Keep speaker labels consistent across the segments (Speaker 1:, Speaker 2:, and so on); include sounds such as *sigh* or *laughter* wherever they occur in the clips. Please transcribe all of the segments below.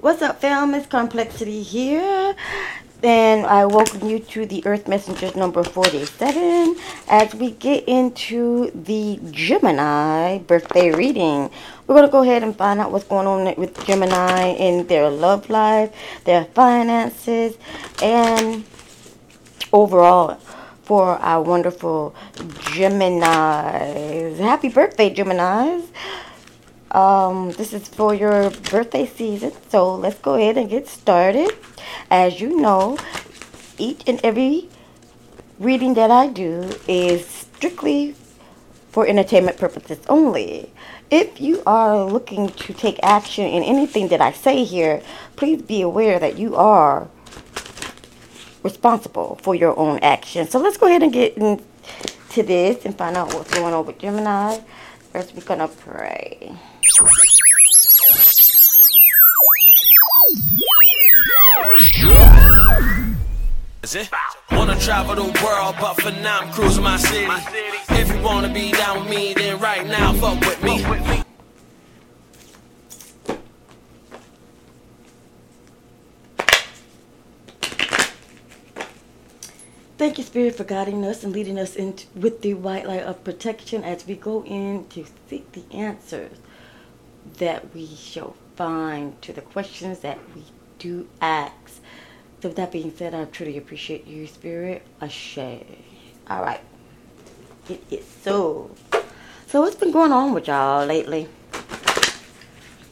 Speaker 1: What's up, fam? It's Karmplexity here. And I welcome you to the Earth Messengers number 47 as we get into the Gemini birthday reading. We're going to go ahead and find out what's going on with Gemini in their love life, their finances, and overall for our wonderful Geminis. Happy birthday, Geminis. Um, this is for your birthday season, so let's go ahead and get started. As you know, each and every reading that I do is strictly for entertainment purposes only. If you are looking to take action in anything that I say here, please be aware that you are responsible for your own actions. So let's go ahead and get into this and find out what's going on with Gemini. First, we're to pray.
Speaker 2: Is it? Wanna travel the world, but for now I'm cruising my city. If you wanna be down with me, then right now fuck with me.
Speaker 1: Thank you, Spirit, for guiding us and leading us into with the white light of protection as we go in to seek the answers that we shall find to the questions that we do ask. So with that being said, I truly appreciate you, Spirit. Ashe. All right. It is so. So what's been going on with y'all lately?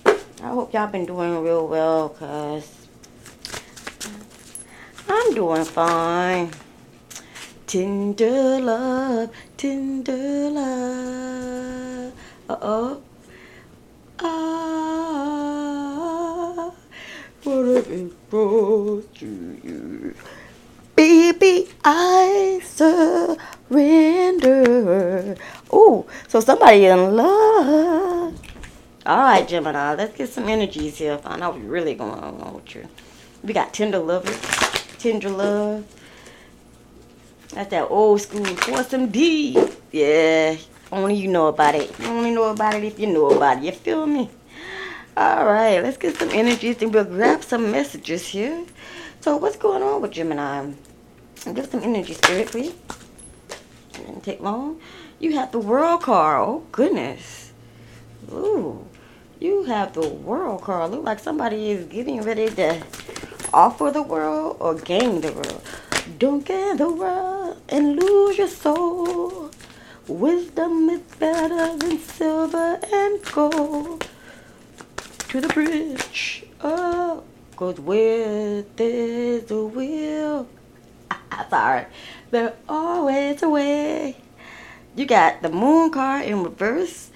Speaker 1: I hope y'all been doing real well, cause I'm doing fine. Tender love, tender love. Uh oh. Ah, whatever it brought to you. Baby, I surrender. Oh, so somebody in love. All right, Gemini, let's get some energies here. Find out what's really going on with you. We got tender lovers, tender love. That's that old school some D. Yeah, only you know about it. You only know about it if you know about it. You feel me? All right, let's get some energies and we'll grab some messages here. So what's going on with Gemini? Give some energy, spirit, please. Didn't take long. You have the world card. Oh goodness. Ooh. You have the world card. Look like somebody is getting ready to offer the world or gain the world. Don't get the world and lose your soul. Wisdom is better than silver and gold. To the bridge, oh, goes where there's a will. *laughs* Sorry, there's always a way. You got the moon card in reverse.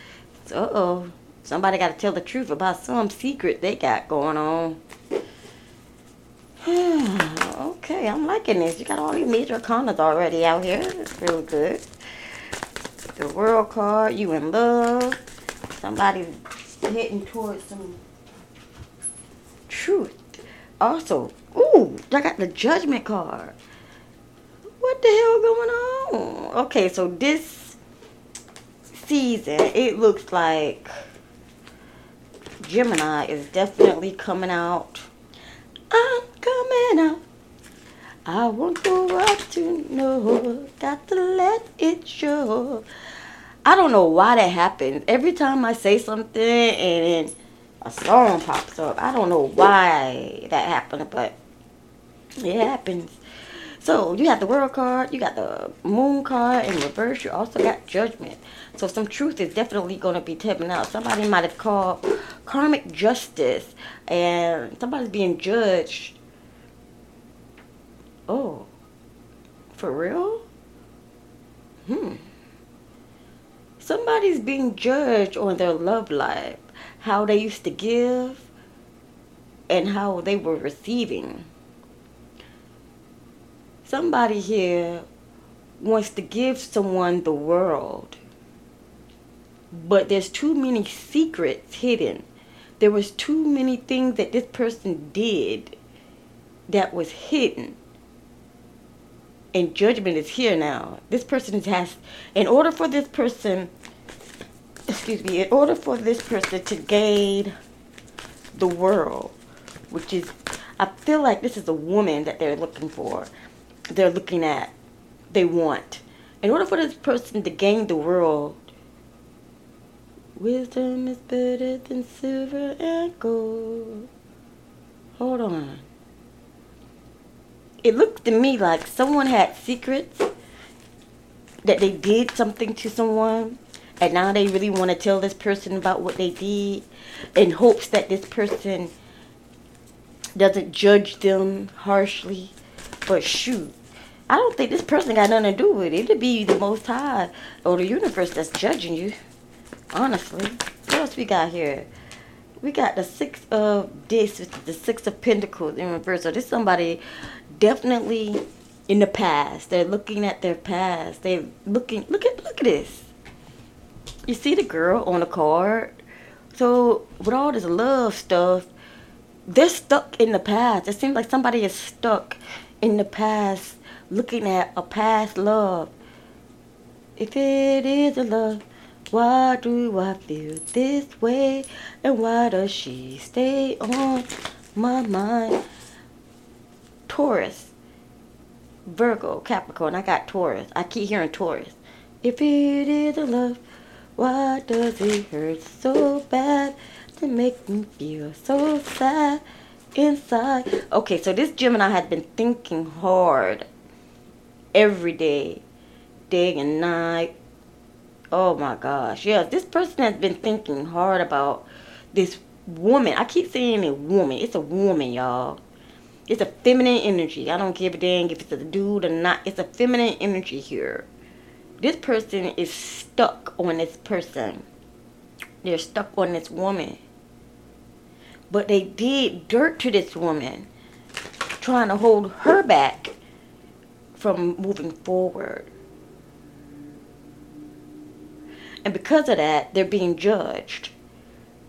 Speaker 1: Uh oh, somebody got to tell the truth about some secret they got going on. *sighs* okay, I'm liking this. You got all these major arcanas already out here. It's really good. The world card, you in love. Somebody's heading towards some truth. Also, ooh, I got the judgment card. What the hell going on? Okay, so this season, it looks like Gemini is definitely coming out out. I want the world to know. Got to let it show. I don't know why that happens. Every time I say something and then a song pops up, I don't know why that happened, but it happens. So you have the world card, you got the moon card in reverse, you also got judgment. So some truth is definitely going to be tipping out. Somebody might have called karmic justice and somebody's being judged. Oh, for real? Hmm. Somebody's being judged on their love life, how they used to give, and how they were receiving somebody here wants to give someone the world, but there's too many secrets hidden. There was too many things that this person did that was hidden. And judgment is here now. This person has, in order for this person, excuse me, in order for this person to gain the world, which is, I feel like this is a woman that they're looking for. They're looking at, they want. In order for this person to gain the world, wisdom is better than silver and gold. Hold on. It looked to me like someone had secrets that they did something to someone and now they really want to tell this person about what they did in hopes that this person doesn't judge them harshly. But shoot, I don't think this person got nothing to do with it. It'd be the Most High or the universe that's judging you. Honestly. What else we got here? We got the Six of This, the Six of Pentacles in reverse. So this somebody definitely in the past. They're looking at their past. They're looking. Look at look at this. You see the girl on the card. So with all this love stuff, they're stuck in the past. It seems like somebody is stuck in the past, looking at a past love. If it is a love, why do I feel this way? And why does she stay on my mind? Taurus. Virgo, Capricorn. I got Taurus. I keep hearing Taurus. If it is a love, why does it hurt so bad to make me feel so sad inside? Okay, so this Gemini has been thinking hard every day, day and night. Oh my gosh. Yes, this person has been thinking hard about this woman. I keep saying a woman. It's a woman, y'all. It's a feminine energy. I don't give a dang if it's a dude or not. It's a feminine energy here. This person is stuck on this person. They're stuck on this woman. But they did dirt to this woman, trying to hold her back from moving forward. And because of that, they're being judged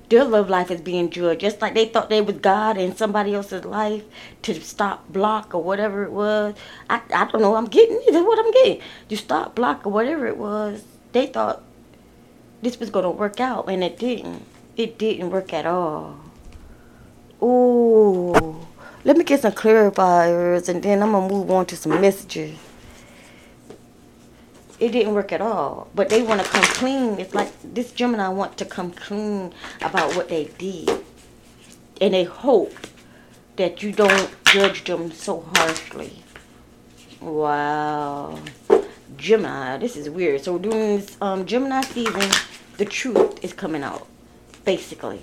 Speaker 1: their love life is being judged. Just like they thought they was God in somebody else's life to stop, block, or whatever it was. I, I don't know. I'm getting this is what I'm getting. you stop, block, or whatever it was. They thought this was gonna work out, and it didn't. It didn't work at all. Ooh. Let me get some clarifiers, and then I'm gonna move on to some messages it didn't work at all. But they want to come clean. It's like this Gemini want to come clean about what they did. And they hope that you don't judge them so harshly. Wow. Gemini, this is weird. So during this um, Gemini season, the truth is coming out, basically.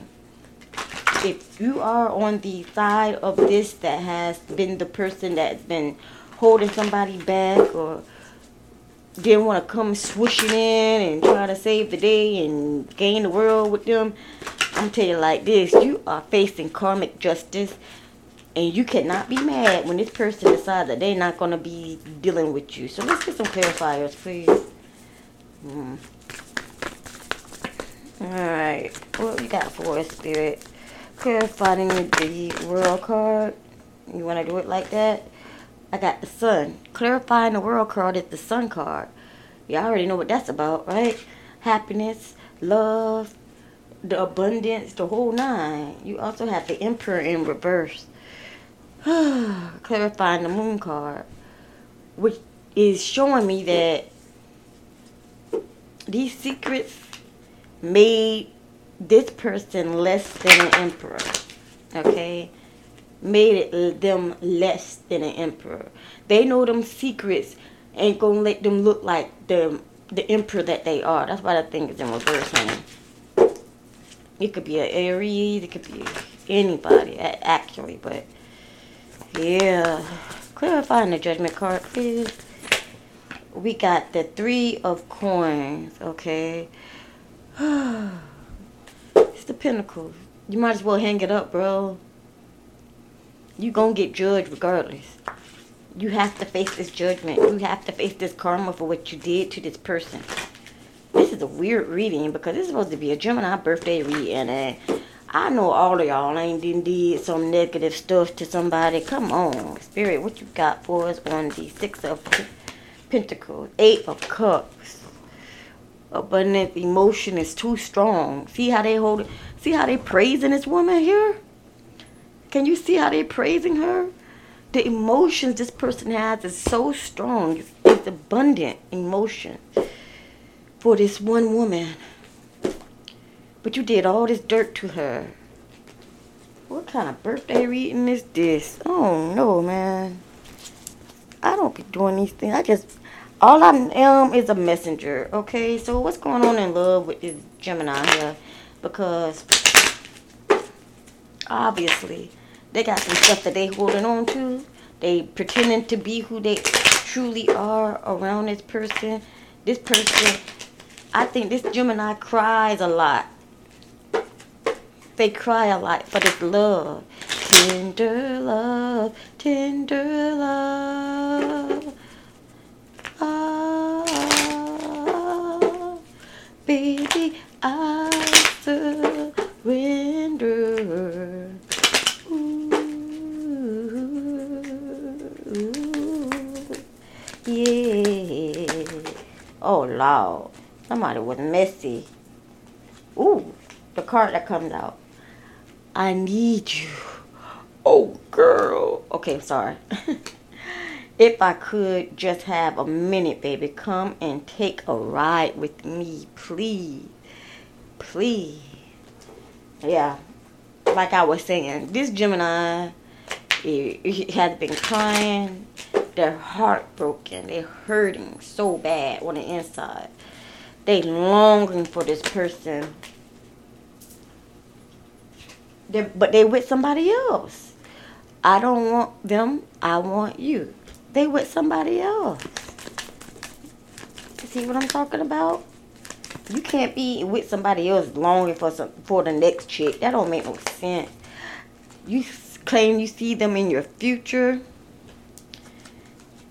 Speaker 1: If you are on the side of this that has been the person that's been holding somebody back or didn't want to come swooshing in and try to save the day and gain the world with them. I'm telling you like this, you are facing karmic justice and you cannot be mad when this person decides that they're not going to be dealing with you. So let's get some clarifiers, please. Mm. Alright, what we got for us, Spirit? Clarifying the world card. You want to do it like that? I got the sun. Clarifying the world card is the sun card. Y'all already know what that's about, right? Happiness, love, the abundance, the whole nine. You also have the emperor in reverse. *sighs* Clarifying the moon card, which is showing me that these secrets made this person less than an emperor. Okay? Made it them less than an emperor. They know them secrets ain't gonna let them look like the the emperor that they are. That's why I think it's in reverse. It could be an Aries, it could be anybody actually, but yeah. Clarifying the judgment card, please. We got the three of coins, okay. *sighs* it's the pinnacle. You might as well hang it up, bro you gonna get judged regardless. You have to face this judgment. You have to face this karma for what you did to this person. This is a weird reading because it's supposed to be a Gemini birthday reading and I know all of y'all ain't did some negative stuff to somebody. Come on, Spirit, what you got for us on the Six of Pentacles, Eight of Cups. Abundant emotion is too strong. See how they hold it? See how they praising this woman here? Can you see how they're praising her? The emotions this person has is so strong. It's, abundant emotion for this one woman. But you did all this dirt to her. What kind of birthday reading is this? Oh no, man. I don't be doing these things. I just all I am is a messenger. Okay, so what's going on in love with this Gemini here? Because obviously they got some stuff that they holding on to. They pretending to be who they truly are around this person. This person, I think this Gemini cries a lot. They cry a lot for this love. Tender love, tender love. Ah, baby, I surrender. Lord. Somebody was messy. Ooh, the card that comes out. I need you. Oh, girl. Okay, I'm sorry. *laughs* if I could just have a minute, baby, come and take a ride with me, please. Please. Yeah, like I was saying, this Gemini it, it has been crying. They're heartbroken. They're hurting so bad on the inside. They longing for this person. They're, but they with somebody else. I don't want them. I want you. They with somebody else. See what I'm talking about? You can't be with somebody else longing for some for the next chick. That don't make no sense. You claim you see them in your future.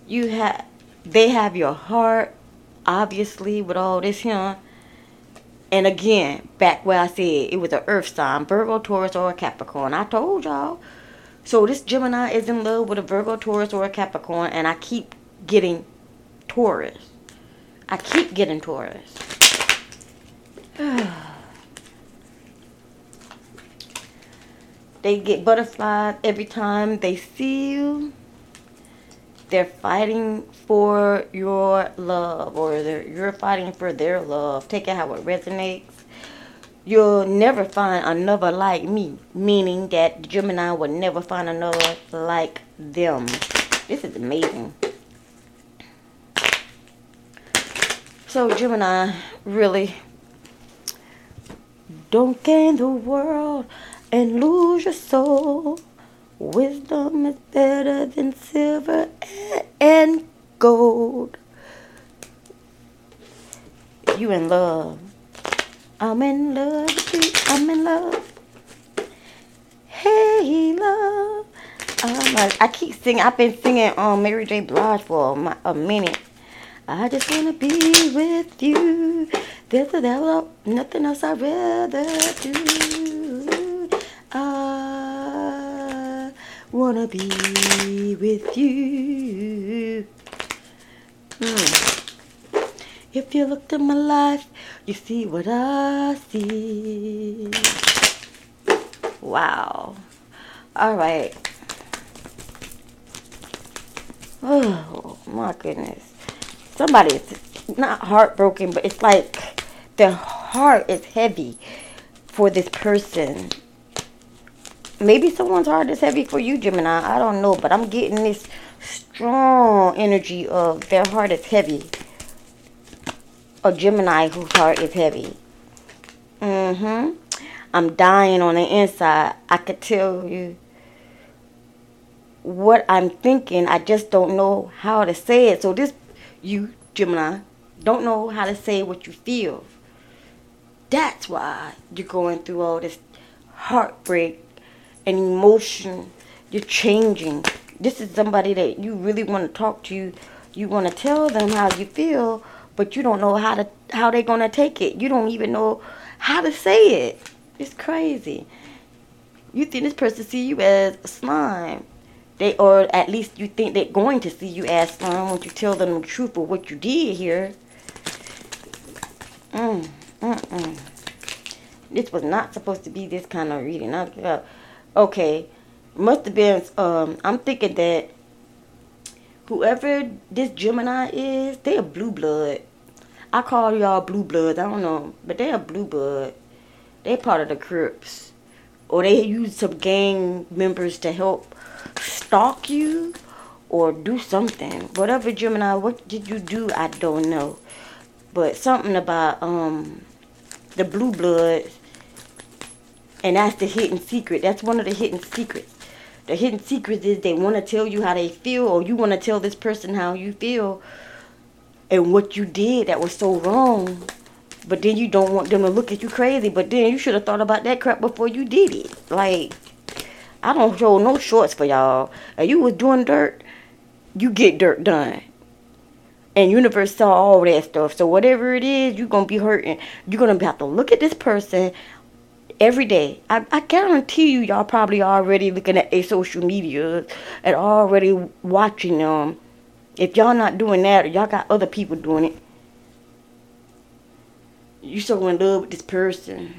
Speaker 1: You have they have your heart, obviously, with all this here. And again, back where I said it was an earth sign, Virgo, Taurus, or a Capricorn. I told y'all. So this Gemini is in love with a Virgo, Taurus, or a Capricorn, and I keep getting Taurus. I keep getting Taurus. *sighs* they get butterflies every time they see you. They're fighting for your love, or you're fighting for their love. Take it how it resonates. You'll never find another like me, meaning that Gemini will never find another like them. This is amazing. So, Gemini, really, don't gain the world and lose your soul. Wisdom is better than silver and gold. You in love. I'm in love. I'm in love. Hey, love. I, keep singing. I've been singing um Mary J. Blige for a, a minute. I just wanna be with you. There's a nothing else I'd rather do. I wanna be with you. Hmm. If you looked at my life, you see what I see. Wow. All right. Oh, my goodness. Somebody is not heartbroken, but it's like their heart is heavy for this person. Maybe someone's heart is heavy for you, Gemini. I don't know, but I'm getting this strong energy of their heart is heavy. A Gemini whose heart is heavy. Mm-hmm. I'm dying on the inside. I could tell you what I'm thinking. I just don't know how to say it. So this, you Gemini, don't know how to say what you feel. That's why you're going through all this heartbreak and emotion. You're changing. This is somebody that you really want to talk to. You want to tell them how you feel, but you don't know how to how they're gonna take it. You don't even know how to say it. It's crazy. You think this person see you as slime. They or at least you think they're going to see you as slime once you tell them the truth of what you did here. Mm, mm, mm. This was not supposed to be this kind of reading. Okay, must have been. Um, I'm thinking that whoever this Gemini is, they a blue blood. I call y'all blue bloods. I don't know, but they a blue blood. They part of the Crips, or they use some gang members to help stalk you or do something. Whatever Gemini, what did you do? I don't know, but something about um the blue bloods, and that's the hidden secret. That's one of the hidden secrets. The hidden secret is they want to tell you how they feel, or you want to tell this person how you feel and what you did that was so wrong. But then you don't want them to look at you crazy. But then you should have thought about that crap before you did it. Like, I don't show no shorts for y'all. And you was doing dirt, you get dirt done. And universe saw all that stuff. So whatever it is, you're gonna be hurting. You're gonna have to look at this person every day. I, I guarantee you, y'all probably already looking at a social media and already watching them. If y'all not doing that, or y'all got other people doing it. You so in love with this person.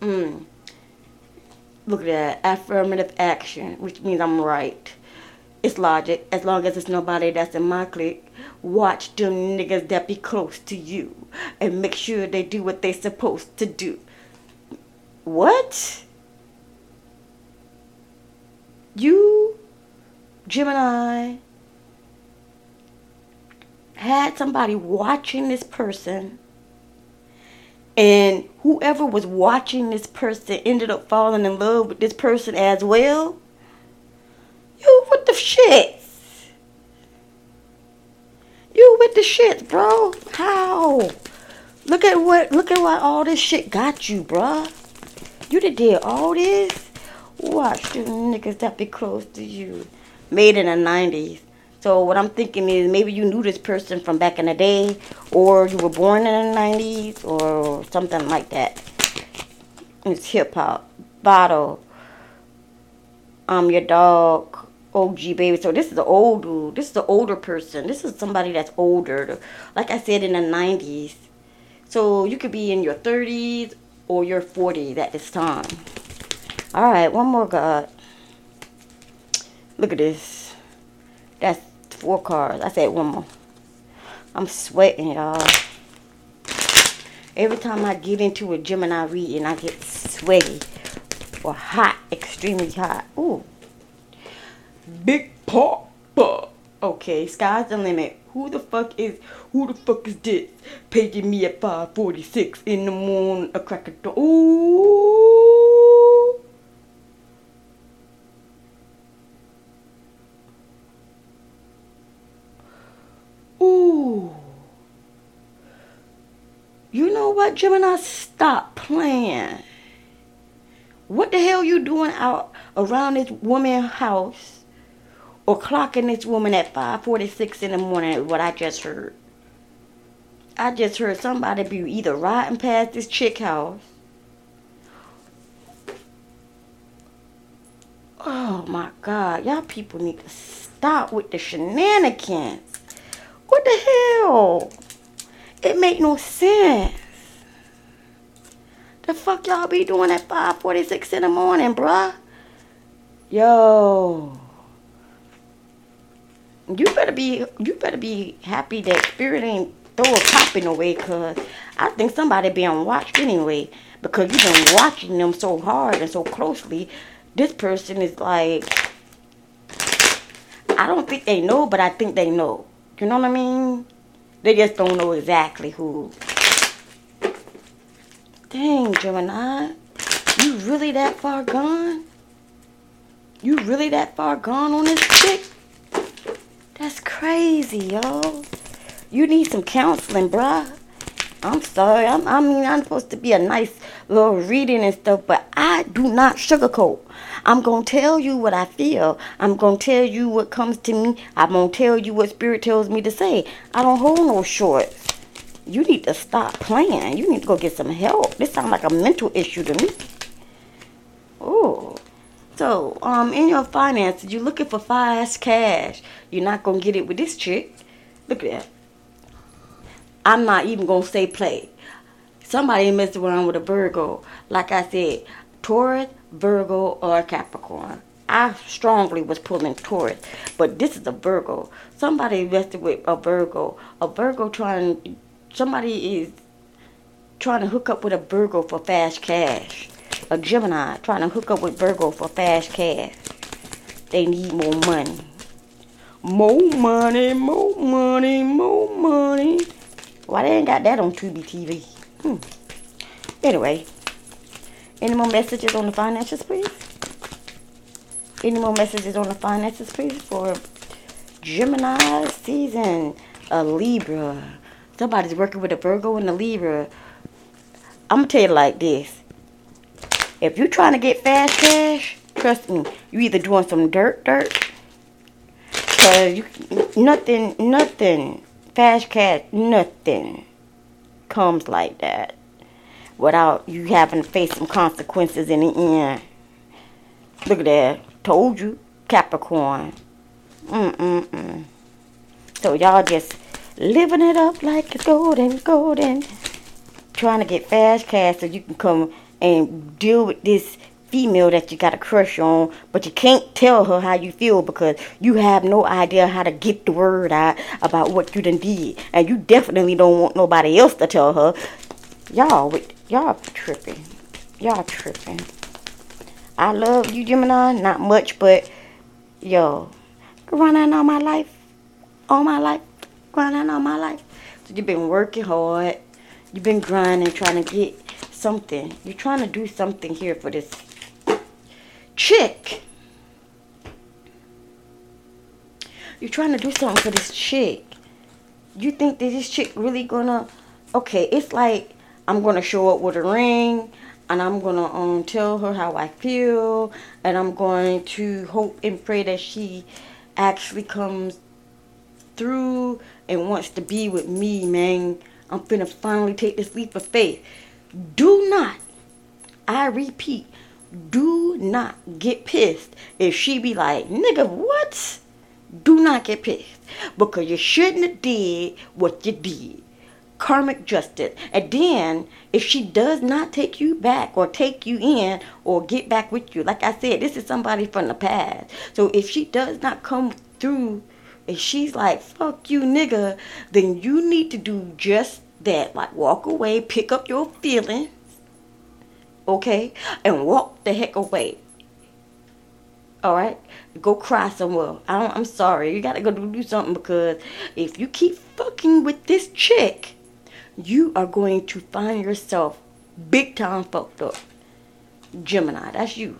Speaker 1: Mm. Look at that affirmative action, which means I'm right. It's logic. As long as it's nobody that's in my clique, watch them niggas that be close to you and make sure they do what they supposed to do. What? You, Gemini, had somebody watching this person and whoever was watching this person ended up falling in love with this person as well? You with the shits. You with the shits bro. How? Look at what look at what all this shit got you bro you did all this watch the niggas that be close to you made in the 90s so what I'm thinking is maybe you knew this person from back in the day, or you were born in the '90s, or something like that. It's hip hop. Bottle. I'm your dog. OG baby. So this is the old dude. This is the older person. This is somebody that's older. Like I said in the '90s. So you could be in your 30s or your 40s at this time. All right, one more God. Look at this. That's four cards. I said one more. I'm sweating, y'all. Every time I get into a Gemini reading, I get sweaty or hot, extremely hot. Ooh. Big Papa. Okay, sky's the limit. Who the fuck is, who the fuck is this? Paging me at 546 in the morning, a crack of dawn. Ooh. Ooh. You know what, Gemini? Stop playing. What the hell you doing out around this woman's house or clocking this woman at 546 in the morning what I just heard? I just heard somebody be either riding past this chick house. Oh my God, y'all people need to stop with the shenanigans. What the hell? It make no sense. The fuck y'all be doing at 546 in the morning, bruh? Yo. You better be you better be happy that spirit ain't throw a cop in the way cause I think somebody being watched anyway. Because you've been watching them so hard and so closely. This person is like I don't think they know, but I think they know. You know what I mean? They just don't know exactly who. Dang, Gemini. You really that far gone? You really that far gone on this chick? That's crazy, yo. You need some counseling, bruh. I'm sorry. I'm, I mean, I'm supposed to be a nice little reading and stuff, but I do not sugarcoat. I'm going to tell you what I feel. I'm going to tell you what comes to me. I'm going to tell you what Spirit tells me to say. I don't hold no shorts. You need to stop playing. You need to go get some help. This sounds like a mental issue to me. Oh. So, um, in your finances, you're looking for fast cash. You're not to get it with this chick. Look at that. I'm not even to say play. Somebody messed around with a Virgo. Like I said, Taurus, Virgo or Capricorn. I strongly was pulling Taurus, but this is a Virgo. Somebody invested with a Virgo. A Virgo trying, somebody is trying to hook up with a Virgo for fast cash. A Gemini trying to hook up with Virgo for fast cash. They need more money. More money, more money, more money. Why they ain't got that on Tubi TV? Hmm. Anyway, any more messages on the finances, please? Any more messages on the finances, please, for Gemini season, a Libra. Somebody's working with a Virgo and a Libra. I'm gonna tell you like this. If you're trying to get fast cash, trust me, you either doing some dirt, dirt, cause you nothing, nothing, fast cash, nothing comes like that without you having to face some consequences in the end. Look at that. Told you, Capricorn. Mm-mm-mm. So y'all just living it up like it's golden, golden. Trying to get fast cash so you can come and deal with this female that you got a crush on, but you can't tell her how you feel because you have no idea how to get the word out about what you done did. And you definitely don't want nobody else to tell her. Y'all, y'all tripping. Y'all tripping. I love you, Gemini. Not much, but yo, running all my life, all my life, grinding all my life. So you've been working hard. You've been grinding, trying to get something. You're trying to do something here for this chick. You're trying to do something for this chick. You think that this chick really gonna? Okay, it's like I'm gonna show up with a ring and I'm gonna um tell her how I feel, and I'm going to hope and pray that she actually comes through and wants to be with me, man. I'm finna finally take this leap of faith. Do not, I repeat, do not get pissed if she be like, nigga, what? Do not get pissed because you shouldn't have did what you did karmic justice. And then, if she does not take you back or take you in or get back with you, like I said, this is somebody from the past. So if she does not come through and she's like, fuck you, nigga, then you need to do just that. Like walk away, pick up your feelings, okay, and walk the heck away. All right, go cry somewhere. I don't, I'm sorry. You gotta go do something because if you keep fucking with this chick, you are going to find yourself big time fucked up. Gemini, that's you.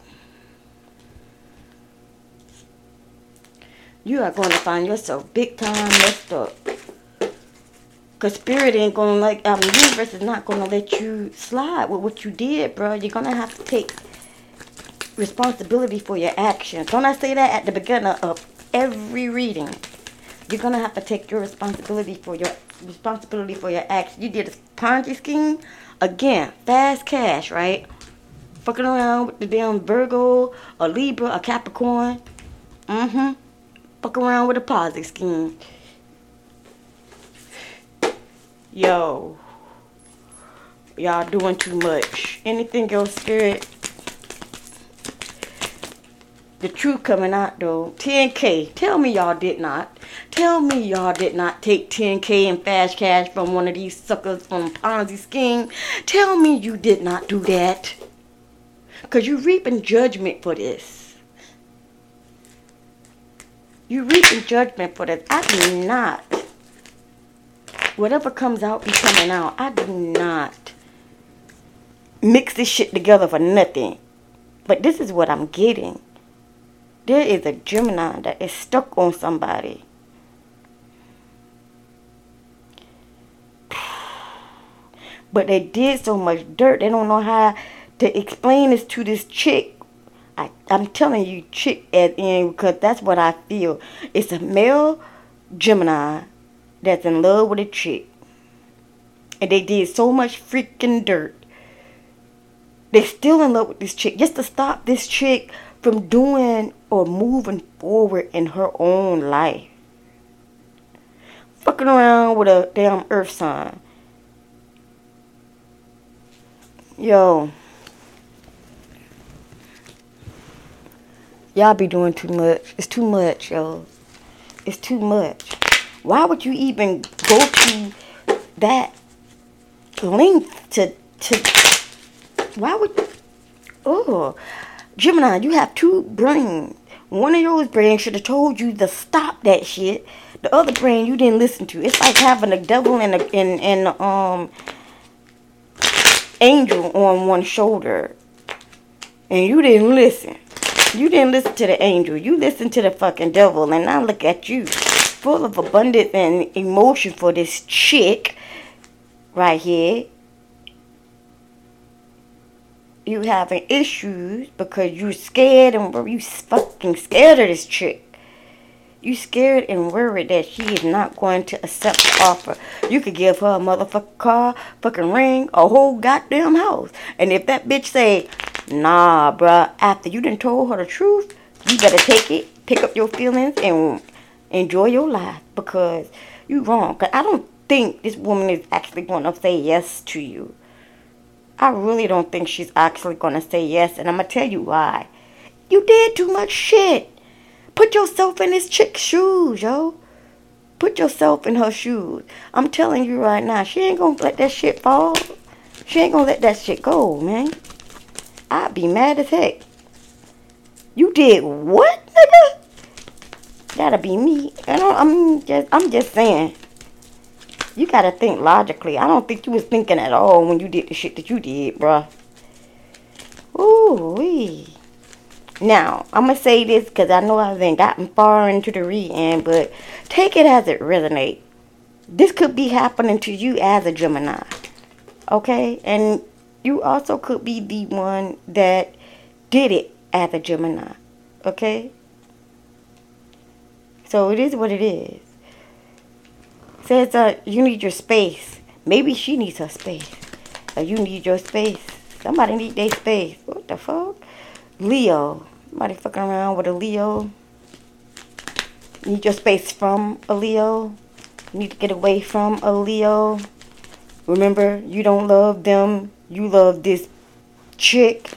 Speaker 1: You are going to find yourself big time messed up. Cause spirit ain't gonna like, um, universe is not gonna let you slide with what you did, bro. You're gonna have to take responsibility for your actions. Don't I say that at the beginning of every reading? You're gonna have to take your responsibility for your responsibility for your acts. You did a Ponzi scheme. Again, fast cash, right? Fucking around with the damn Virgo, a Libra, a Capricorn. Mm-hmm. Fuck around with a Ponzi scheme. Yo. Y'all doing too much. Anything else, Spirit? The truth coming out, though. 10K. Tell me y'all did not. Tell me y'all did not take 10K in fast cash from one of these suckers from Ponzi scheme. Tell me you did not do that. Because you're reaping judgment for this. You're reaping judgment for this. I do not. Whatever comes out be coming out. I do not mix this shit together for nothing. But this is what I'm getting. There is a Gemini that is stuck on somebody. *sighs* But they did so much dirt, they don't know how to explain this to this chick. I, I'm telling you, chick at end, because that's what I feel. It's a male Gemini that's in love with a chick. And they did so much freaking dirt. They're still in love with this chick. Just to stop this chick from doing or moving forward in her own life. Fucking around with a damn earth sign. Yo. Y'all be doing too much. It's too much, yo. It's too much. Why would you even go to that length to to why would oh Gemini, you have two brains. One of those brains should have told you to stop that shit. The other brain you didn't listen to. It's like having a devil and a and, and um angel on one shoulder. And you didn't listen. You didn't listen to the angel. You listened to the fucking devil. And now look at you. Full of abundance and emotion for this chick right here. You having issues because you scared and you fucking scared of this chick. You scared and worried that she is not going to accept the offer. You could give her a motherfucking car, fucking ring, a whole goddamn house. And if that bitch say, nah, bruh, after you done told her the truth, you better take it, pick up your feelings, and enjoy your life because you wrong. Cause I don't think this woman is actually going to say yes to you. I really don't think she's actually going to say yes, and I'm to tell you why. You did too much shit. Put yourself in this chick's shoes, yo. Put yourself in her shoes. I'm telling you right now, she ain't gonna let that shit fall. She ain't gonna let that shit go, man. I'd be mad as heck. You did what, nigga? That'll be me. I'm just, I'm just saying. You gotta think logically. I don't think you was thinking at all when you did the shit that you did, bruh. Ooh wee. Now, I'm to say this because I know I haven't gotten far into the reading, but take it as it resonates. This could be happening to you as a Gemini. Okay? And you also could be the one that did it as a Gemini. Okay? So it is what it is. says uh, you need your space. Maybe she needs her space. Or you need your space. Somebody need their space. What the fuck? Leo. Somebody fucking around with a Leo. Need your space from a Leo. need to get away from a Leo. Remember, you don't love them. You love this chick.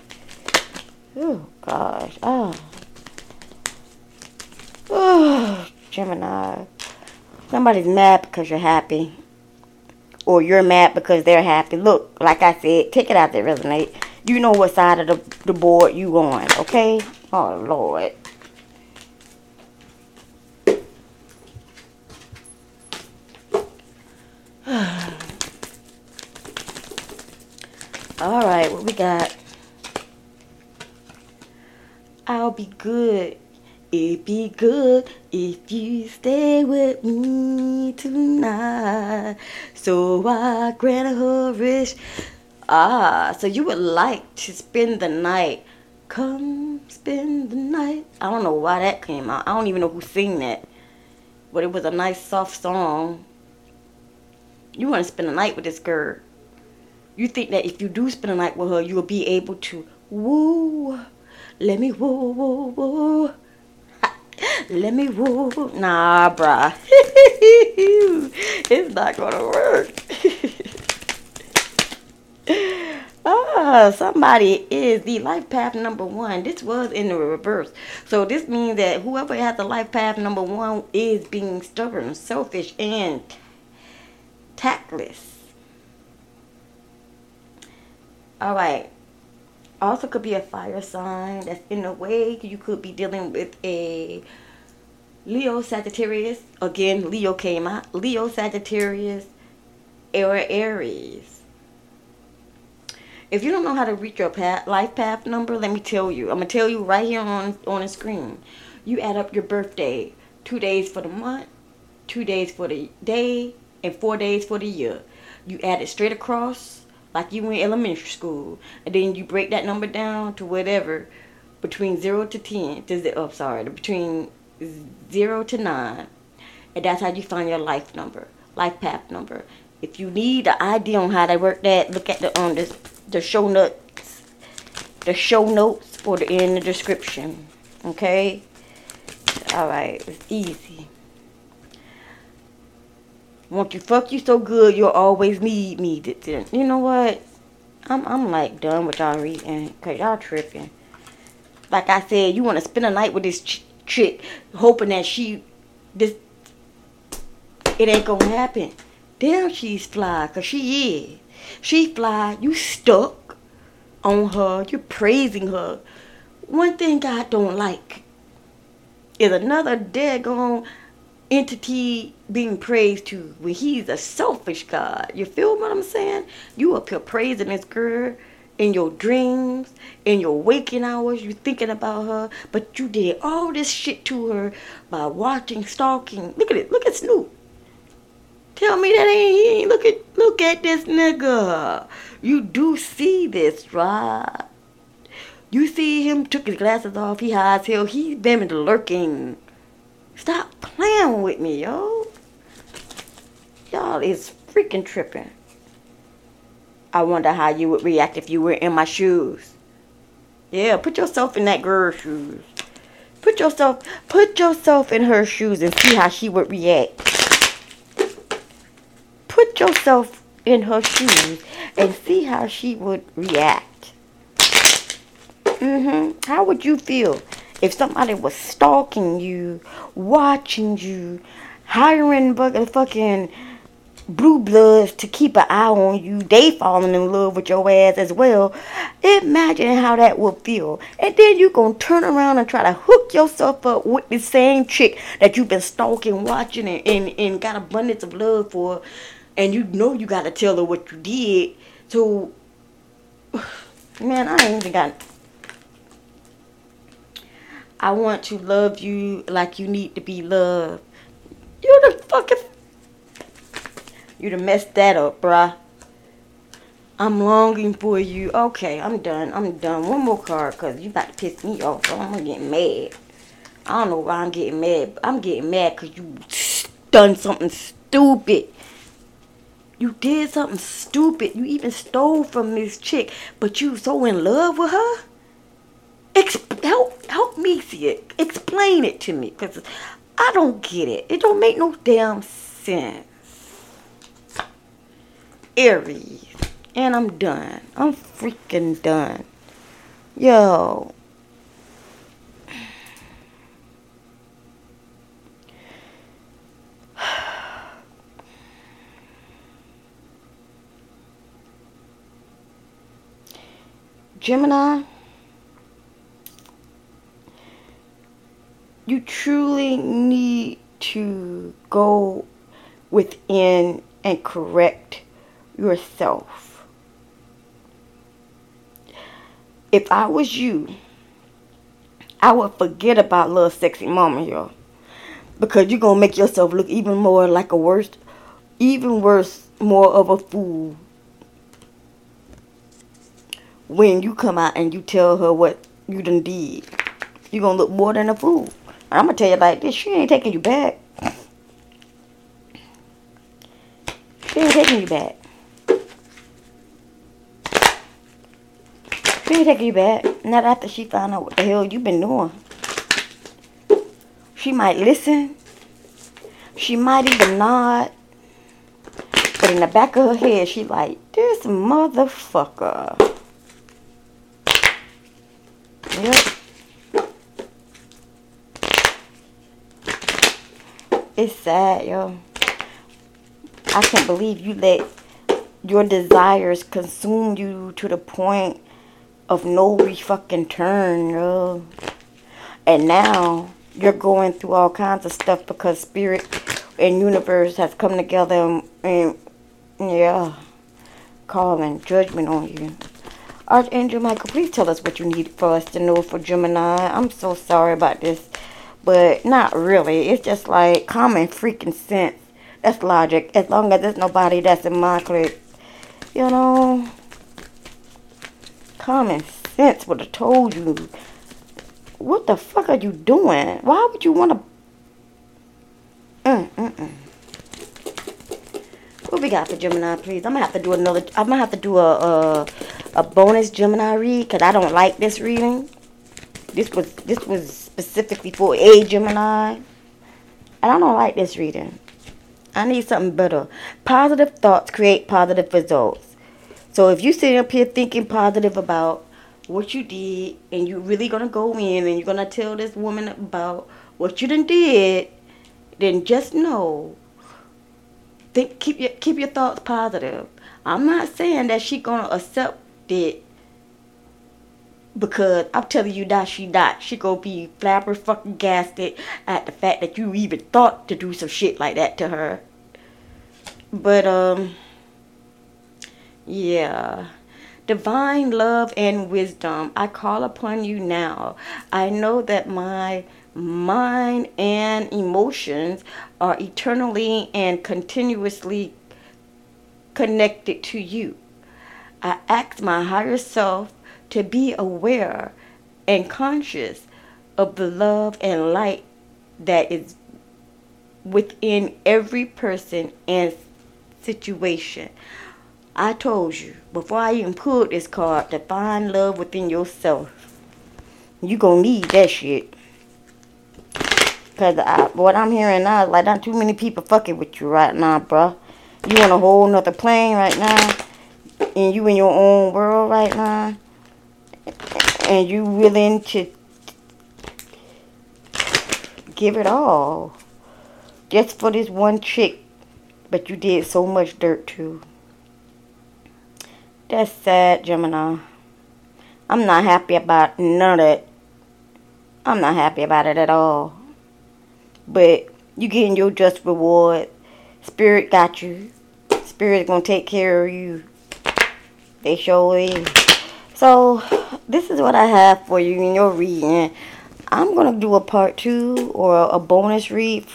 Speaker 1: Oh, gosh. Oh. Oh, *sighs* Gemini. Somebody's mad because you're happy. Or you're mad because they're happy. Look, like I said, take it out there, resonate you know what side of the, the board you on, okay? Oh, Lord. *sighs* All right, what we got? I'll be good. It be good if you stay with me tonight. So I grant her wish. Ah, so you would like to spend the night. Come spend the night. I don't know why that came out. I don't even know who sang that. But it was a nice soft song. You want to spend the night with this girl. You think that if you do spend the night with her, you'll be able to woo. Let me woo, woo, woo. Let me woo. Nah, bruh. *laughs* it's not gonna work. *laughs* ah, somebody is the life path number one. This was in the reverse. So this means that whoever has the life path number one is being stubborn, selfish, and tactless. All right. Also could be a fire sign that's in the way. You could be dealing with a Leo Sagittarius. Again, Leo came out. Leo Sagittarius or Aries if you don't know how to reach your path, life path number, let me tell you. I'm to tell you right here on, on the screen. You add up your birthday. Two days for the month, two days for the day, and four days for the year. You add it straight across like you in elementary school. And then you break that number down to whatever between 0 to 10. To the, oh, sorry. Between 0 to 9. And that's how you find your life number, life path number. If you need an idea on how to work that, look at the on um, this the show notes the show notes for the in the description okay all right it's easy want you fuck you so good you'll always need me you know what I'm, I'm like done with y'all reading because y'all tripping Like I said, you want to spend a night with this ch- chick, hoping that she, this, it ain't gonna happen. Damn, she's fly, cause she is. She fly. You stuck on her. You're praising her. One thing God don't like is another daggone entity being praised to when he's a selfish God. You feel what I'm saying? You up here praising this girl in your dreams, in your waking hours, you thinking about her, but you did all this shit to her by watching, stalking. Look at it. Look at Snoop. Tell me that ain't he ain't look at look at this nigga. You do see this, right? You see him took his glasses off, he high as hell, he's been lurking. Stop playing with me, yo. Y'all is freaking tripping. I wonder how you would react if you were in my shoes. Yeah, put yourself in that girl's shoes. Put yourself put yourself in her shoes and see how she would react put yourself in her shoes and see how she would react. hmm How would you feel if somebody was stalking you, watching you, hiring fucking blue bloods to keep an eye on you? They falling in love with your ass as well. Imagine how that would feel. And then you gonna turn around and try to hook yourself up with the same chick that you've been stalking, watching, and, and, and got abundance of love for and you know you gotta tell her what you did. So, *sighs* man, I ain't even got. I want to love you like you need to be loved. You the fucking. You done messed that up, bruh. I'm longing for you. Okay, I'm done. I'm done. One more card, cause you about to piss me off. So I'm gonna get mad. I don't know why I'm getting mad. but I'm getting mad cause you done something stupid. You did something stupid. You even stole from this chick, but you so in love with her. Exp- help, help me see it. Explain it to me, cause I don't get it. It don't make no damn sense. Aries, and I'm done. I'm freaking done. Yo. *sighs* Gemini, you truly need to go within and correct yourself. If I was you, I would forget about little sexy mama here. Because you're to make yourself look even more like a worse, even worse, more of a fool when you come out and you tell her what you done did. You're gonna look more than a fool. I'm gonna tell you like this, she ain't taking you back. She ain't taking you back. She ain't taking you back. Not after she found out what the hell you been doing. She might listen. She might even nod. But in the back of her head, she like, this motherfucker. Yep. It's sad, yo. I can't believe you let your desires consume you to the point of no fucking turn, yo. And now you're going through all kinds of stuff because spirit and universe has come together and, and yeah, calling judgment on you. Archangel Michael, please tell us what you need for us to know for Gemini. I'm so sorry about this, but not really. It's just like common freaking sense. That's logic. As long as there's nobody that's in my clique, you know, common sense would have told you. What the fuck are you doing? Why would you want to? Mm, mm, mm. What we got for Gemini, please? I'm gonna have to do another. I'm gonna have to do a a, a bonus Gemini read because I don't like this reading. This was this was specifically for a Gemini, and I don't like this reading. I need something better. Positive thoughts create positive results. So if you sit up here thinking positive about what you did and you're really gonna go in and you're gonna tell this woman about what you done did, then just know. Think keep your keep your thoughts positive. I'm not saying that she gonna accept it because I'm telling you that she not. She gonna be flabber fucking gasted at the fact that you even thought to do some shit like that to her. But um yeah. Divine love and wisdom, I call upon you now. I know that my mind and emotions are eternally and continuously connected to you. I ask my higher self to be aware and conscious of the love and light that is within every person and situation. I told you before I even pulled this card to find love within yourself. You gonna need that shit. Cause I, what I'm hearing now is like not too many people fucking with you right now, bruh. You on a whole nother plane right now, and you in your own world right now, and you willing to give it all just for this one chick, but you did so much dirt too. That's sad, Gemini. I'm not happy about none of it. I'm not happy about it at all. But you getting your just reward. Spirit got you. Spirit's gonna take care of you. They show is. So this is what I have for you in your reading. I'm gonna do a part two or a bonus read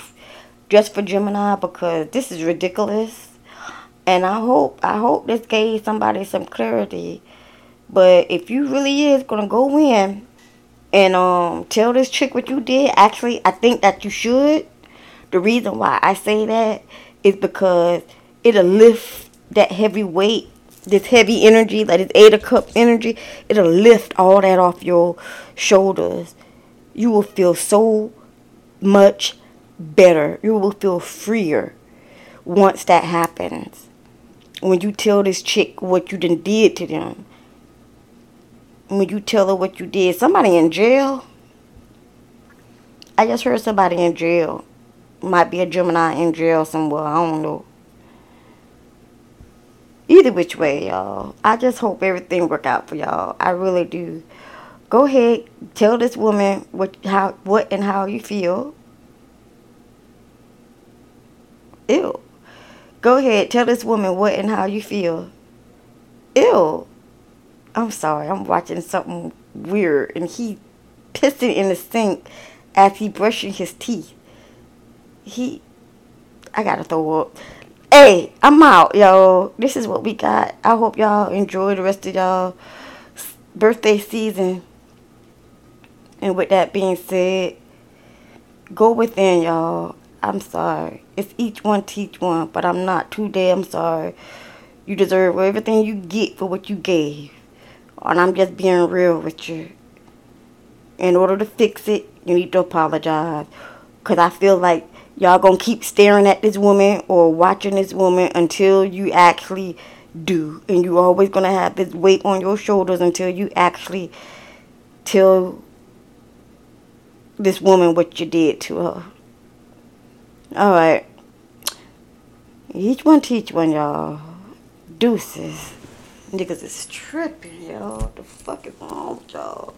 Speaker 1: just for Gemini because this is ridiculous and I hope I hope this gave somebody some clarity. But if you really is gonna go in and um tell this chick what you did, actually I think that you should. The reason why I say that is because it'll lift that heavy weight, this heavy energy, like this eight of cup energy, it'll lift all that off your shoulders. You will feel so much better. You will feel freer once that happens when you tell this chick what you done did to them, when you tell her what you did, somebody in jail. I just heard somebody in jail. Might be a Gemini in jail somewhere. I don't know. Either which way, y'all. I just hope everything work out for y'all. I really do. Go ahead, tell this woman what how what and how you feel. Ew. Go ahead, tell this woman what and how you feel. Ew. I'm sorry, I'm watching something weird and he pissing in the sink as he brushing his teeth. He I gotta throw up. Hey, I'm out, yo. This is what we got. I hope y'all enjoy the rest of y'all birthday season. And with that being said, go within, y'all. I'm sorry. It's each one teach one, but I'm not too damn sorry. You deserve everything you get for what you gave. And I'm just being real with you. In order to fix it, you need to apologize. Because I feel like y'all to keep staring at this woman or watching this woman until you actually do. And you always to have this weight on your shoulders until you actually tell this woman what you did to her. Alright. Each one teach one, y'all. Deuces. Niggas is tripping, y'all. The fuck is wrong with y'all?